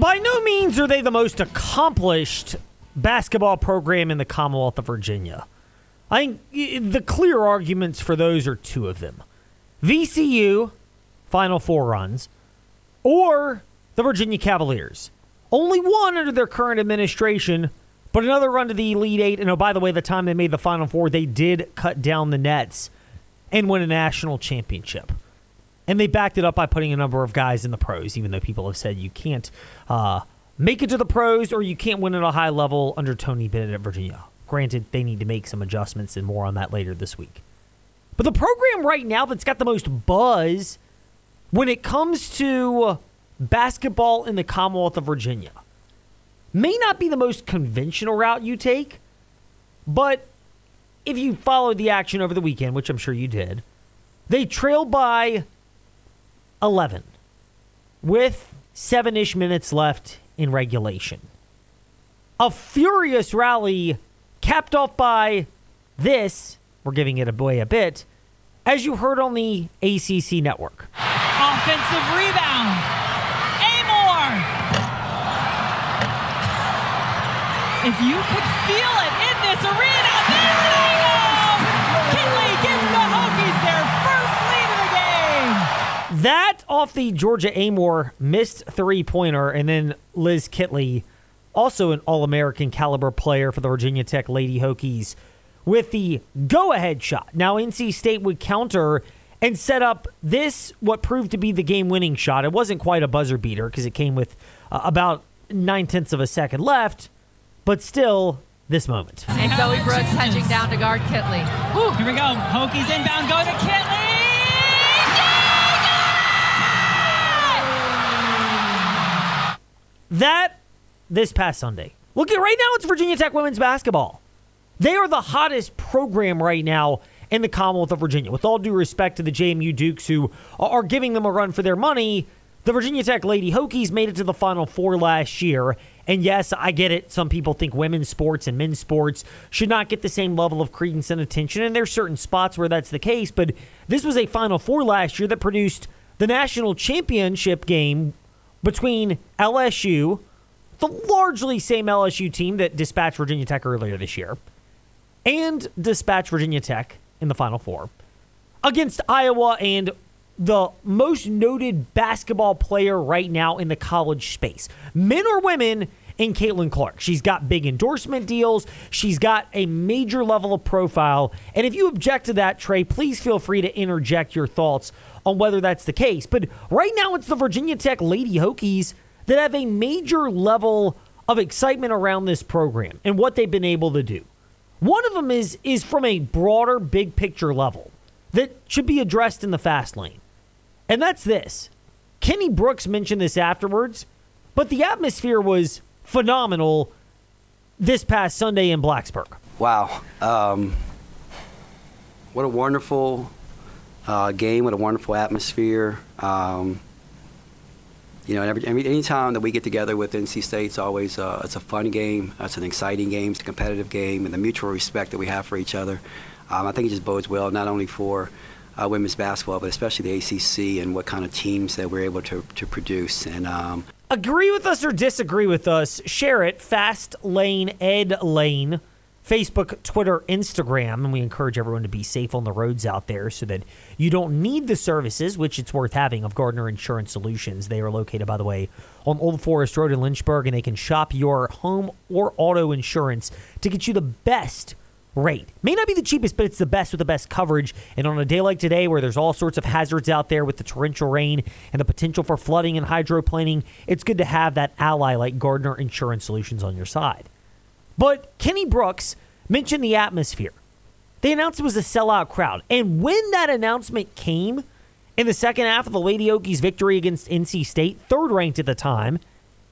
by no means are they the most accomplished basketball program in the Commonwealth of Virginia. I think the clear arguments for those are two of them VCU, Final Four runs, or the Virginia Cavaliers. Only one under their current administration, but another run to the Elite Eight. And oh, by the way, the time they made the Final Four, they did cut down the nets and win a national championship. And they backed it up by putting a number of guys in the pros, even though people have said you can't uh, make it to the pros or you can't win at a high level under Tony Bennett at Virginia. Granted, they need to make some adjustments and more on that later this week. But the program right now that's got the most buzz when it comes to basketball in the Commonwealth of Virginia may not be the most conventional route you take, but if you followed the action over the weekend, which I'm sure you did, they trailed by 11 with seven ish minutes left in regulation. A furious rally capped off by this, we're giving it away a bit, as you heard on the ACC network. Offensive rebound. Amoore. If you could That off the Georgia Amoore missed three pointer, and then Liz Kitley, also an All American caliber player for the Virginia Tech Lady Hokies, with the go ahead shot. Now, NC State would counter and set up this, what proved to be the game winning shot. It wasn't quite a buzzer beater because it came with uh, about nine tenths of a second left, but still, this moment. And Zoe Brooks hedging down to guard Kitley. Ooh, here we go. Hokies inbound, go to Kitley. That this past Sunday. Look at right now, it's Virginia Tech women's basketball. They are the hottest program right now in the Commonwealth of Virginia. With all due respect to the JMU Dukes, who are giving them a run for their money, the Virginia Tech Lady Hokies made it to the Final Four last year. And yes, I get it. Some people think women's sports and men's sports should not get the same level of credence and attention. And there's certain spots where that's the case. But this was a Final Four last year that produced the national championship game between LSU, the largely same LSU team that dispatched Virginia Tech earlier this year, and dispatched Virginia Tech in the Final Four against Iowa and the most noted basketball player right now in the college space, men or women, in Caitlin Clark. She's got big endorsement deals. She's got a major level of profile. And if you object to that, Trey, please feel free to interject your thoughts on whether that's the case. But right now, it's the Virginia Tech Lady Hokies that have a major level of excitement around this program and what they've been able to do. One of them is is from a broader, big picture level that should be addressed in the fast lane. And that's this. Kenny Brooks mentioned this afterwards, but the atmosphere was phenomenal this past Sunday in Blacksburg. Wow. Um, what a wonderful uh, game, what a wonderful atmosphere. Um, you know, every, every anytime that we get together with NC State, it's always uh, it's a fun game. It's an exciting game. It's a competitive game, and the mutual respect that we have for each other. Um, I think it just bodes well not only for uh, women's basketball, but especially the ACC and what kind of teams that we're able to, to produce. And um, agree with us or disagree with us? Share it. Fast Lane Ed Lane. Facebook, Twitter, Instagram, and we encourage everyone to be safe on the roads out there so that you don't need the services, which it's worth having, of Gardner Insurance Solutions. They are located, by the way, on Old Forest Road in Lynchburg, and they can shop your home or auto insurance to get you the best rate. May not be the cheapest, but it's the best with the best coverage. And on a day like today, where there's all sorts of hazards out there with the torrential rain and the potential for flooding and hydroplaning, it's good to have that ally like Gardner Insurance Solutions on your side. But Kenny Brooks mentioned the atmosphere. They announced it was a sellout crowd. And when that announcement came in the second half of the Lady Hokies' victory against NC State, third ranked at the time,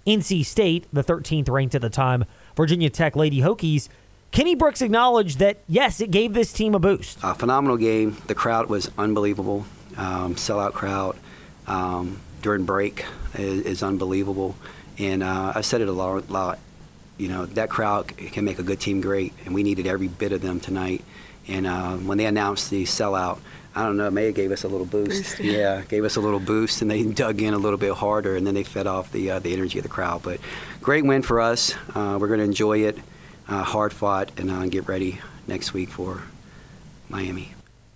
NC State, the 13th ranked at the time, Virginia Tech Lady Hokies, Kenny Brooks acknowledged that, yes, it gave this team a boost. A phenomenal game. The crowd was unbelievable. Um, sellout crowd um, during break is, is unbelievable. And uh, I've said it a lot, lot you know, that crowd can make a good team great, and we needed every bit of them tonight. And uh, when they announced the sellout, I don't know, it may have gave us a little boost. Yeah, gave us a little boost, and they dug in a little bit harder, and then they fed off the uh, the energy of the crowd. But great win for us. Uh, we're going to enjoy it, uh, hard fought, and uh, get ready next week for Miami.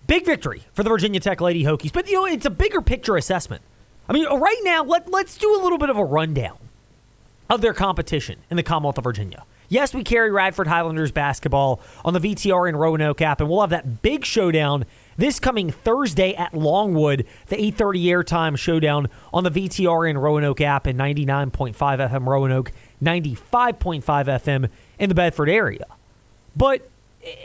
Big victory for the Virginia Tech Lady Hokies, but you know it's a bigger picture assessment. I mean, right now let let's do a little bit of a rundown of their competition in the Commonwealth of Virginia. Yes, we carry Radford Highlanders basketball on the VTR in Roanoke app, and we'll have that big showdown this coming Thursday at Longwood, the 8:30 airtime showdown on the VTR in Roanoke app and 99.5 FM Roanoke, 95.5 FM in the Bedford area. But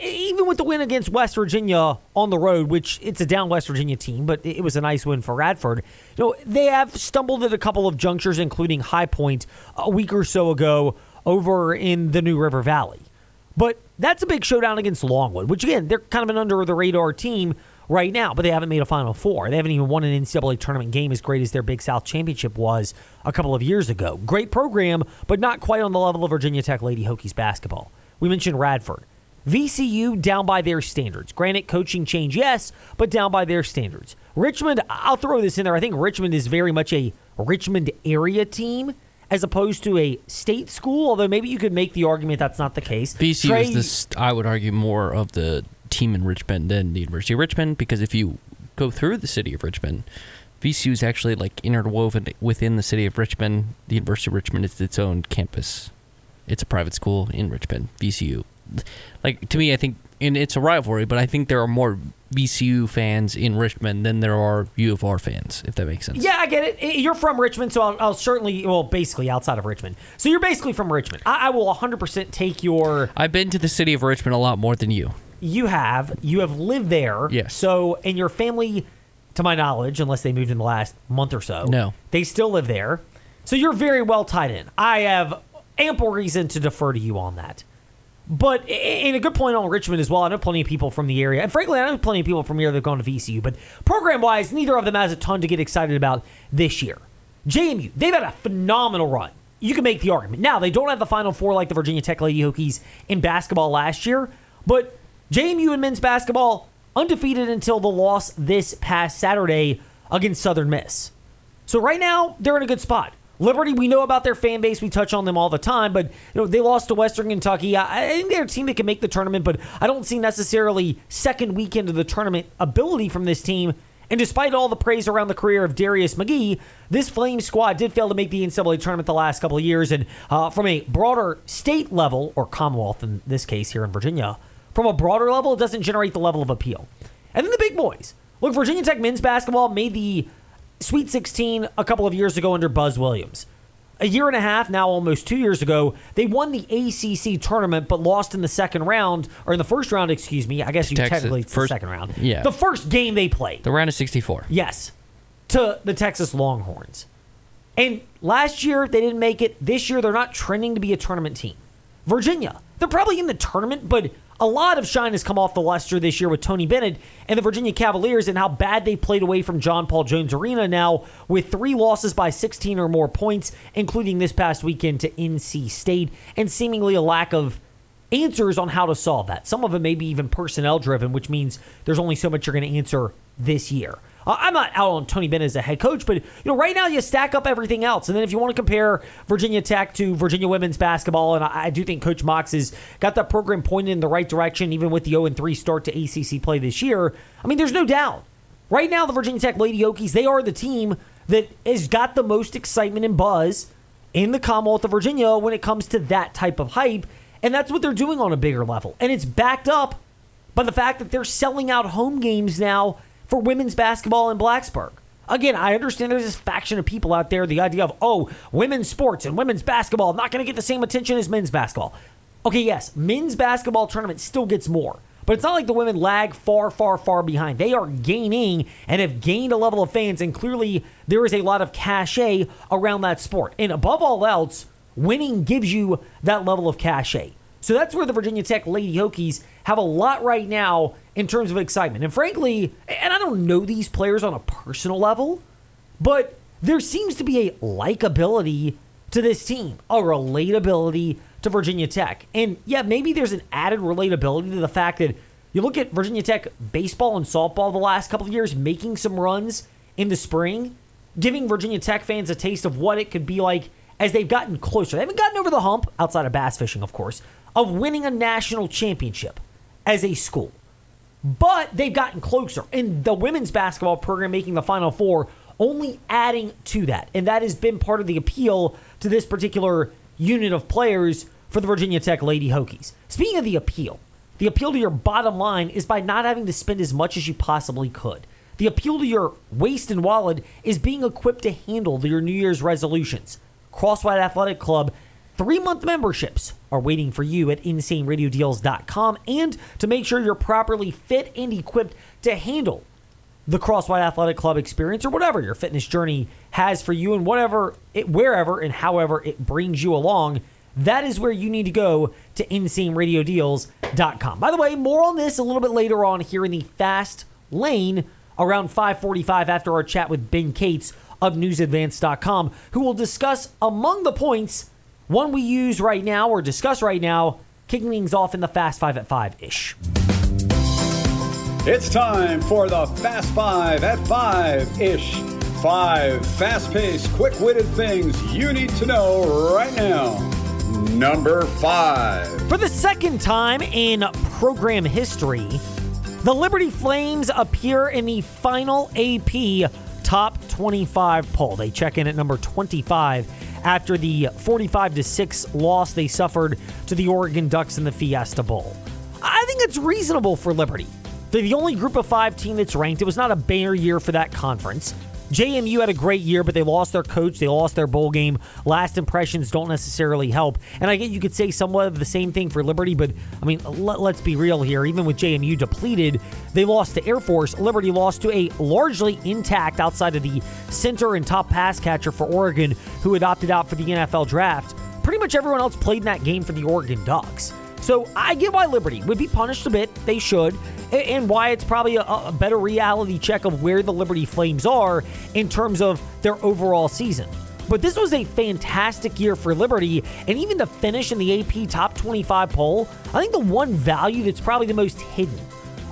even with the win against West Virginia on the road, which it's a down West Virginia team, but it was a nice win for Radford. You know, they have stumbled at a couple of junctures, including High Point a week or so ago over in the New River Valley. But that's a big showdown against Longwood, which again, they're kind of an under the radar team right now, but they haven't made a Final Four. They haven't even won an NCAA tournament game as great as their Big South championship was a couple of years ago. Great program, but not quite on the level of Virginia Tech Lady Hokies basketball. We mentioned Radford. VCU down by their standards. Granted, coaching change, yes, but down by their standards. Richmond, I'll throw this in there. I think Richmond is very much a Richmond area team as opposed to a state school, although maybe you could make the argument that's not the case. VCU Trey- is this, I would argue, more of the team in Richmond than the University of Richmond because if you go through the city of Richmond, VCU is actually like interwoven within the city of Richmond. The University of Richmond is its own campus. It's a private school in Richmond. VCU, like to me, I think, and it's a rivalry, but I think there are more VCU fans in Richmond than there are U of R fans, if that makes sense. Yeah, I get it. You're from Richmond, so I'll, I'll certainly, well, basically outside of Richmond. So you're basically from Richmond. I, I will 100% take your. I've been to the city of Richmond a lot more than you. You have. You have lived there. Yes. So, and your family, to my knowledge, unless they moved in the last month or so, No. they still live there. So you're very well tied in. I have ample reason to defer to you on that. But in a good point on Richmond as well. I know plenty of people from the area, and frankly, I know plenty of people from here that have gone to VCU. But program wise, neither of them has a ton to get excited about this year. JMU, they've had a phenomenal run. You can make the argument. Now they don't have the Final Four like the Virginia Tech Lady Hokies in basketball last year, but JMU in men's basketball undefeated until the loss this past Saturday against Southern Miss. So right now they're in a good spot. Liberty, we know about their fan base. We touch on them all the time, but you know they lost to Western Kentucky. I, think they're a team that can make the tournament, but I don't see necessarily second weekend of the tournament ability from this team. And despite all the praise around the career of Darius McGhee, this Flame squad did fail to make the NCAA tournament the last couple of years. And uh, from a broader state level, or Commonwealth in this case here in Virginia, from a broader level, it doesn't generate the level of appeal. And then the big boys. Look, Virginia Tech men's basketball made the Sweet 16 a couple of years ago under Buzz Williams. A year and a half, now almost two years ago, they won the ACC tournament but lost in the second round, or in the first round, excuse me. I guess you Texas. technically it's First- the second round. yeah. The first game they played. The round of 64. Yes, to the Texas Longhorns. And last year, they didn't make it. This year, they're not trending to be a tournament team. Virginia, they're probably in the tournament, but a lot of shine has come off the luster this year with Tony Bennett and the Virginia Cavaliers and how bad they played away from John Paul Jones Arena now with three losses by 16 or more points, including this past weekend to NC State, and seemingly a lack of answers on how to solve that. Some of it may be even personnel driven, which means there's only so much you're going to answer this year. I'm not out on Tony Bennett as a head coach, but you know, right now you stack up everything else, and then if you want to compare Virginia Tech to Virginia women's basketball, and I, I do think Coach Mox has got that program pointed in the right direction, even with the 0 3 start to ACC play this year. I mean, there's no doubt. Right now, the Virginia Tech Lady Hokies, they are the team that has got the most excitement and buzz in the Commonwealth of Virginia when it comes to that type of hype. And that's what they're doing on a bigger level. And it's backed up by the fact that they're selling out home games now for women's basketball in Blacksburg. Again, I understand there's this faction of people out there, the idea of, oh, women's sports and women's basketball not going to get the same attention as men's basketball. Okay, yes, men's basketball tournament still gets more. But it's not like the women lag far, far, far behind. They are gaining and have gained a level of fans, and clearly there is a lot of cachet around that sport. And above all else, winning gives you that level of cachet. So that's where the Virginia Tech Lady Hokies have a lot right now in terms of excitement. And frankly, and I don't know these players on a personal level, but there seems to be a likability to this team, a relatability to Virginia Tech. And yeah, maybe there's an added relatability to the fact that You look at Virginia Tech baseball and softball the last couple of years, making some runs in the spring, giving Virginia Tech fans a taste of what it could be like as they've gotten closer. They haven't gotten over the hump, outside of bass fishing, of course, of winning a national championship as a school. But they've gotten closer. And the women's basketball program making the Final Four only adding to that. And that has been part of the appeal to this particular unit of players for the Virginia Tech Lady Hokies. Speaking of the appeal, the appeal to your bottom line is by not having to spend as much as you possibly could. The appeal to your waist and wallet is being equipped to handle your New Year's resolutions. Crosswhite Athletic Club three month memberships are waiting for you at insaneradiodeals.com and to make sure you're properly fit and equipped to handle the Crosswhite Athletic Club experience or whatever your fitness journey has for you and whatever it, wherever and however it brings you along. That is where you need to go to insaneradiodeals.com. By the way, more on this a little bit later on here in the fast lane around 545 after our chat with Ben Cates of newsadvance.com, who will discuss among the points one we use right now or discuss right now, kicking things off in the fast five at five ish. It's time for the Fast Five at Five ish. Five fast paced, quick witted things you need to know right now. Number five. For the second time in program history, the Liberty Flames appear in the final AP Top 25 poll. They check in at number 25 after the 45 to 6 loss they suffered to the Oregon Ducks in the Fiesta Bowl. I think it's reasonable for Liberty. They're the only group of five team that's ranked. It was not a banner year for that conference. JMU had a great year, but they lost their coach. They lost their bowl game. Last impressions don't necessarily help. And I get you could say somewhat of the same thing for Liberty, but I mean, let, us be real here. Even with JMU depleted, they lost to Air Force. Liberty lost to a largely intact outside of the center and top pass catcher for Oregon, who had opted out for the NFL draft. Pretty much everyone else played in that game for the Oregon Ducks. So I get why Liberty would be punished a bit. They should. And why it's probably a, a, better reality check of where the Liberty Flames are in terms of their overall season. But this was a fantastic year for Liberty. And even to finish in the AP top 25 poll, I think the one value that's probably the most hidden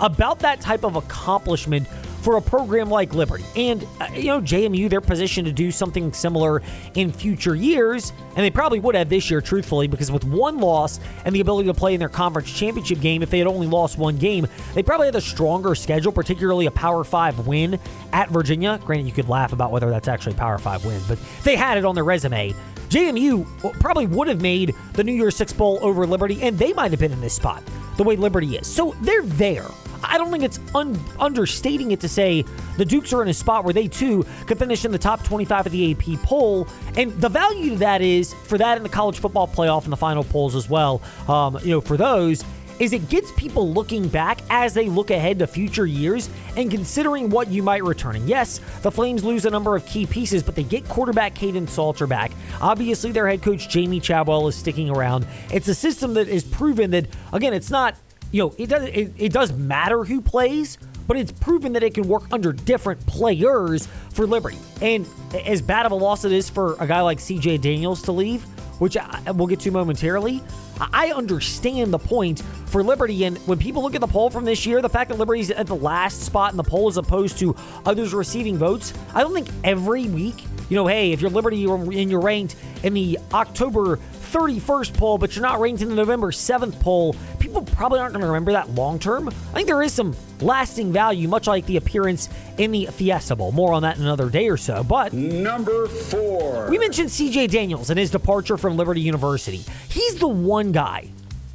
about that type of accomplishment for a program like Liberty. And, uh, you know, JMU, they're positioned to do something similar in future years, and they probably would have this year, truthfully, because with one loss and the ability to play in their conference championship game, if they had only lost one game, they probably had a stronger schedule, particularly a Power 5 win at Virginia. Granted, you could laugh about whether that's actually a Power 5 win, but they had it on their resume. JMU probably would have made the New Year's Six Bowl over Liberty, and they might have been in this spot the way Liberty is. So they're there. I don't think it's un- understating it to say the Dukes are in a spot where they too could finish in the top 25 of the AP poll. And the value to that is for that in the college football playoff and the final polls as well. Um, you know, for those is it gets people looking back as they look ahead to future years and considering what you might return. And yes, the Flames lose a number of key pieces, but they get quarterback Kaidon Salter back. Obviously, their head coach Jamey Chadwell is sticking around. It's a system that is proven that again, it's not you know, it does it, it does matter who plays, but it's proven that it can work under different players for Liberty. And as bad of a loss it is for a guy like CJ Daniels to leave, which I, we'll get to momentarily, I understand the point for Liberty. And when people look at the poll from this year, the fact that Liberty's at the last spot in the poll as opposed to others receiving votes, I don't think every week, you know, hey, if you're Liberty and you're ranked in the October 31st poll, but you're not ranked in the November 7th poll, people probably aren't going to remember that long term. I think there is some lasting value, much like the appearance in the Fiesta Bowl. More on that in another day or so. But number four, we mentioned CJ Daniels and his departure from Liberty University. He's the one guy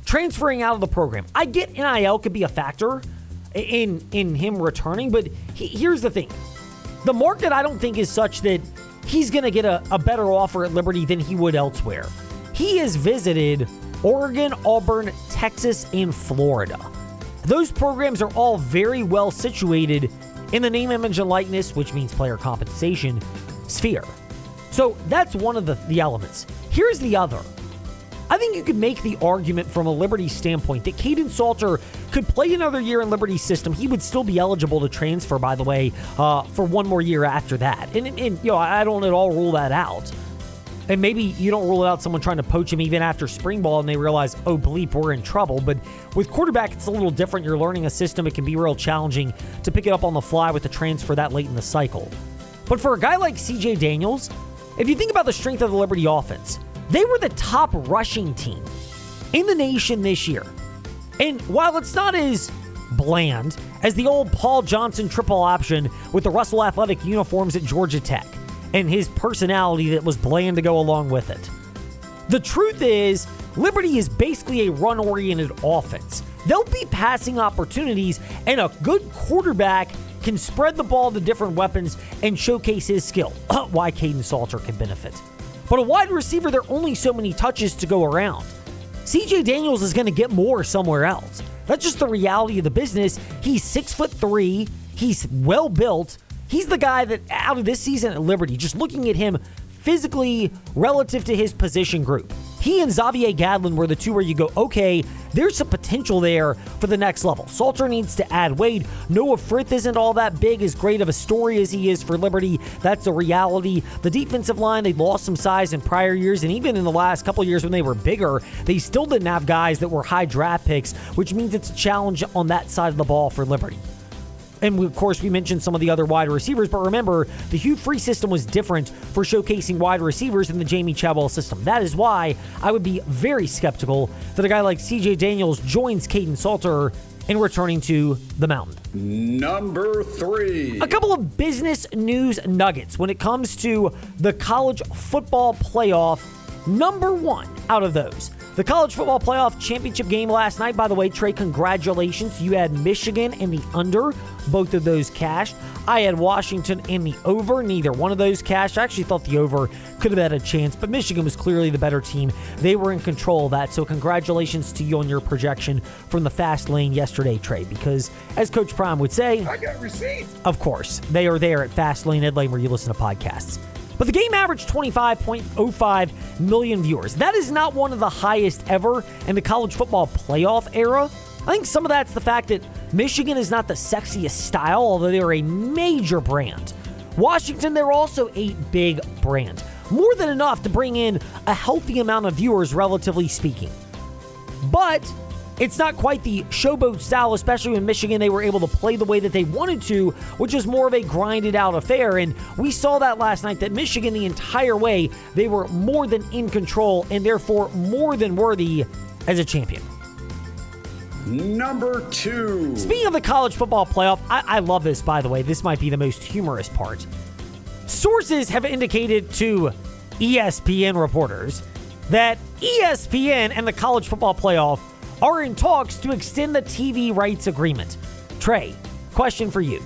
transferring out of the program. I get NIL could be a factor in in him returning, but he, here's the thing: the market I don't think is such that he's going to get a, a better offer at Liberty than he would elsewhere. He has visited Oregon, Auburn, Texas, and Florida. Those programs are all very well situated in the name, image, and likeness, which means player compensation, sphere. So that's one of the, the elements. Here's the other. I think you could make the argument from a Liberty standpoint that Kaidon Salter could play another year in Liberty's system. He would still be eligible to transfer, by the way, uh, for one more year after that. And, and, you know, I don't at all rule that out. And maybe you don't rule out someone trying to poach him even after spring ball and they realize, oh, bleep, we're in trouble. But with quarterback, it's a little different. You're learning a system. It can be real challenging to pick it up on the fly with the transfer that late in the cycle. But for a guy like CJ Daniels, if you think about the strength of the Liberty offense, they were the top rushing team in the nation this year. And while it's not as bland as the old Paul Johnson triple option with the Russell Athletic uniforms at Georgia Tech and his personality that was bland to go along with it. The truth is, Liberty is basically a run oriented offense. They'll be passing opportunities, and a good quarterback can spread the ball to different weapons and showcase his skill. Why Kaidon Salter can benefit. But a wide receiver, there are only so many touches to go around. CJ Daniels is going to get more somewhere else. That's just the reality of the business. He's six foot three. He's well built. He's the guy that out of this season at Liberty, just looking at him physically relative to his position group. He and Xavier Gadlin were the two where you go, okay, there's some potential there for the next level. Salter needs to add weight. Noah Frith isn't all that big, as great of a story as he is for Liberty. That's a reality. The defensive line, they lost some size in prior years, and even in the last couple years when they were bigger, they still didn't have guys that were high draft picks, which means it's a challenge on that side of the ball for Liberty. And of course, we mentioned some of the other wide receivers, but remember, the Hugh Freeze system was different for showcasing wide receivers than the Jamey Chadwell system. That is why I would be very skeptical that a guy like CJ Daniels joins Kaidon Salter in returning to the mountain. Number three. A couple of business news nuggets when it comes to the college football playoff. Number one out of those the college football playoff championship game last night, by the way, Trey, congratulations. You had Michigan in the under, both of those cashed. I had Washington in the over, neither one of those cashed. I actually thought the over could have had a chance, but Michigan was clearly the better team. They were in control of that, so congratulations to you on your projection from the fast lane yesterday, Trey, because as Coach Prime would say, I got receipts. of course, they are there at Fast Lane Ed Lane where you listen to podcasts. But the game averaged 25.05 million viewers. That is not one of the highest ever in the college football playoff era. I think some of that's the fact that Michigan is not the sexiest style, although they're a major brand. Washington, they're also a big brand. More than enough to bring in a healthy amount of viewers, relatively speaking. But it's not quite the showboat style, especially when Michigan they were able to play the way that they wanted to, which is more of a grinded out affair. And we saw that last night that Michigan the entire way they were more than in control and therefore more than worthy as a champion. Number two. Speaking of the college football playoff, I, I love this by the way. This might be the most humorous part. Sources have indicated to ESPN reporters that ESPN and the college football playoff are in talks to extend the TV rights agreement. Trey, question for you.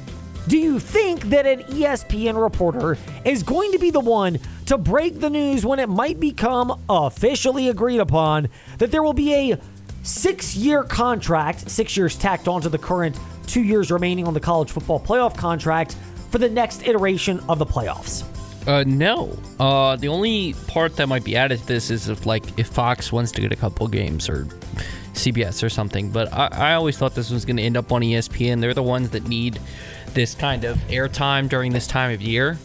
Do you think that an ESPN reporter is going to be the one to break the news when it might become officially agreed upon that there will be a six year contract, six years tacked onto the current two years remaining on the college football playoff contract for the next iteration of the playoffs? Uh, no. Uh, the only part that might be added to this is if, like, if Fox wants to get a couple games or CBS or something. But I, I always thought this was going to end up on ESPN. They're the ones that need this kind of airtime during this time of year.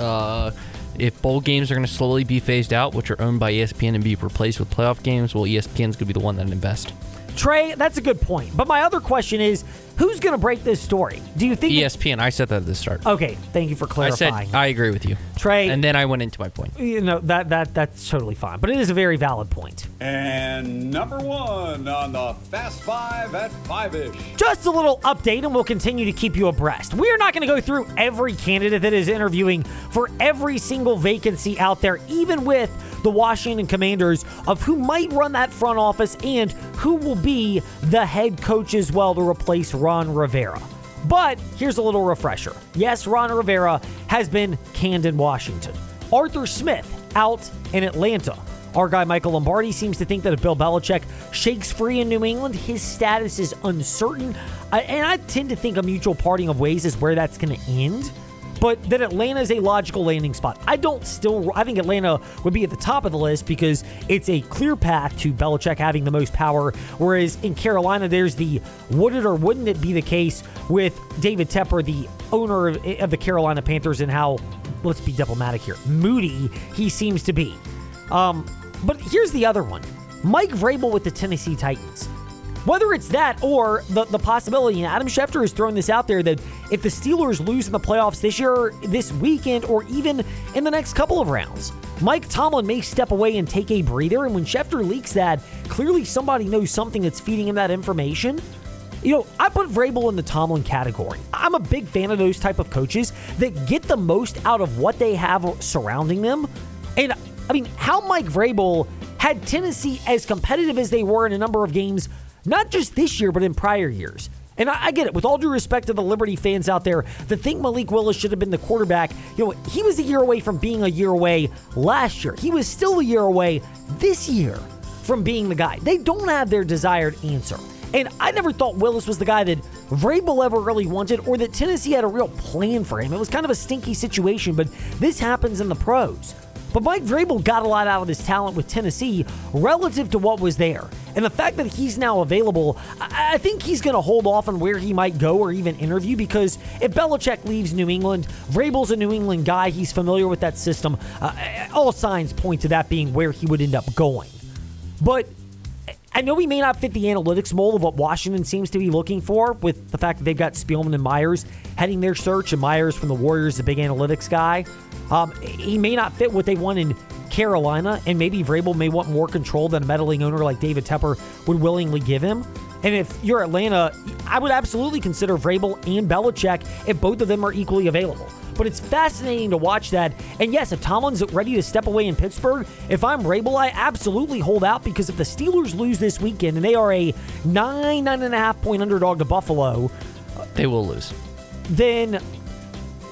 Uh, if bowl games are going to slowly be phased out, which are owned by ESPN and be replaced with playoff games, well, ESPN's going to be the one that invest. Trey, that's a good point. But my other question is who's going to break this story? Do you think. ESPN, I said that at the start. okay, thank you for I said clarifying. I agree with you. Trey, And then I went into my point. you know, that, that, that's totally fine. But it is a very valid point. And number one on the Fast Five at five ish. Just a little update, and we'll continue to keep you abreast. We are not going to go through every candidate that is interviewing for every single vacancy out there, even with the Washington Commanders, of who might run that front office and who will be the head coach as well to replace Ron Rivera. But here's a little refresher. Yes, Ron Rivera has been canned in Washington. Arthur Smith out in Atlanta. Our guy Michael Lombardi seems to think that if Bill Belichick shakes free in New England, his status is uncertain. I, and I tend to think a mutual parting of ways is where that's going to end. But that Atlanta is a logical landing spot. I don't still, I think Atlanta would be at the top of the list because it's a clear path to Belichick having the most power. Whereas in Carolina, there's the would it or wouldn't it be the case with David Tepper, the owner of, of the Carolina Panthers, and how let's be diplomatic here, moody he seems to be. Um, but here's the other one Mike Vrabel with the Tennessee Titans. Whether it's that or the, the possibility, and Adam Schefter is throwing this out there, that if the Steelers lose in the playoffs this year, this weekend, or even in the next couple of rounds, Mike Tomlin may step away and take a breather. And when Schefter leaks that, clearly somebody knows something that's feeding him that information. You know, I put Vrabel in the Tomlin category. I'm a big fan of those type of coaches that get the most out of what they have surrounding them. And I mean, how Mike Vrabel had Tennessee as competitive as they were in a number of games not just this year, but in prior years. And I, get it. With all due respect to the Liberty fans out there that think Malik Willis should have been the quarterback, you know, he was a year away from being a year away last year. He was still a year away this year from being the guy. They don't have their desired answer. And I never thought Willis was the guy that Vrabel ever really wanted or that Tennessee had a real plan for him. It was kind of a stinky situation, but this happens in the pros. But Mike Vrabel got a lot out of his talent with Tennessee relative to what was there. And the fact that he's now available, I, think he's going to hold off on where he might go or even interview because if Belichick leaves New England, Vrabel's a New England guy. He's familiar with that system. Uh, all signs point to that being where he would end up going. But I know he may not fit the analytics mold of what Washington seems to be looking for with the fact that they've got Spielman and Myers heading their search, and Myers from the Warriors, the big analytics guy. Um, he may not fit what they want in Carolina, and maybe Vrabel may want more control than a meddling owner like David Tepper would willingly give him. And if you're Atlanta, I would absolutely consider Vrabel and Belichick if both of them are equally available. But it's fascinating to watch that. And yes, if Tomlin's ready to step away in Pittsburgh, if I'm Vrabel, I absolutely hold out because if the Steelers lose this weekend and they are a nine, nine and a half point underdog to Buffalo, they will lose. Then,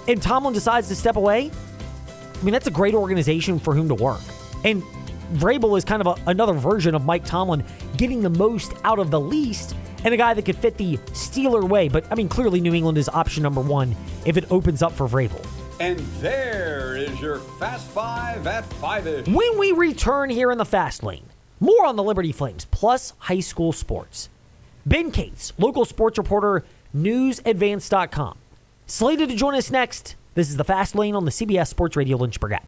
and Tomlin decides to step away, I mean, that's a great organization for whom to work. And Vrabel is kind of a, another version of Mike Tomlin getting the most out of the least and a guy that could fit the Steeler way. But I mean, clearly New England is option number one if it opens up for Vrabel. And there is your Fast Five at Five ish. When we return here in the Fast Lane, more on the Liberty Flames plus high school sports. Ben Cates, local sports reporter, newsadvance.com. Slated to join us next. This is the Fast Lane on the CBS Sports Radio Lynchburg app.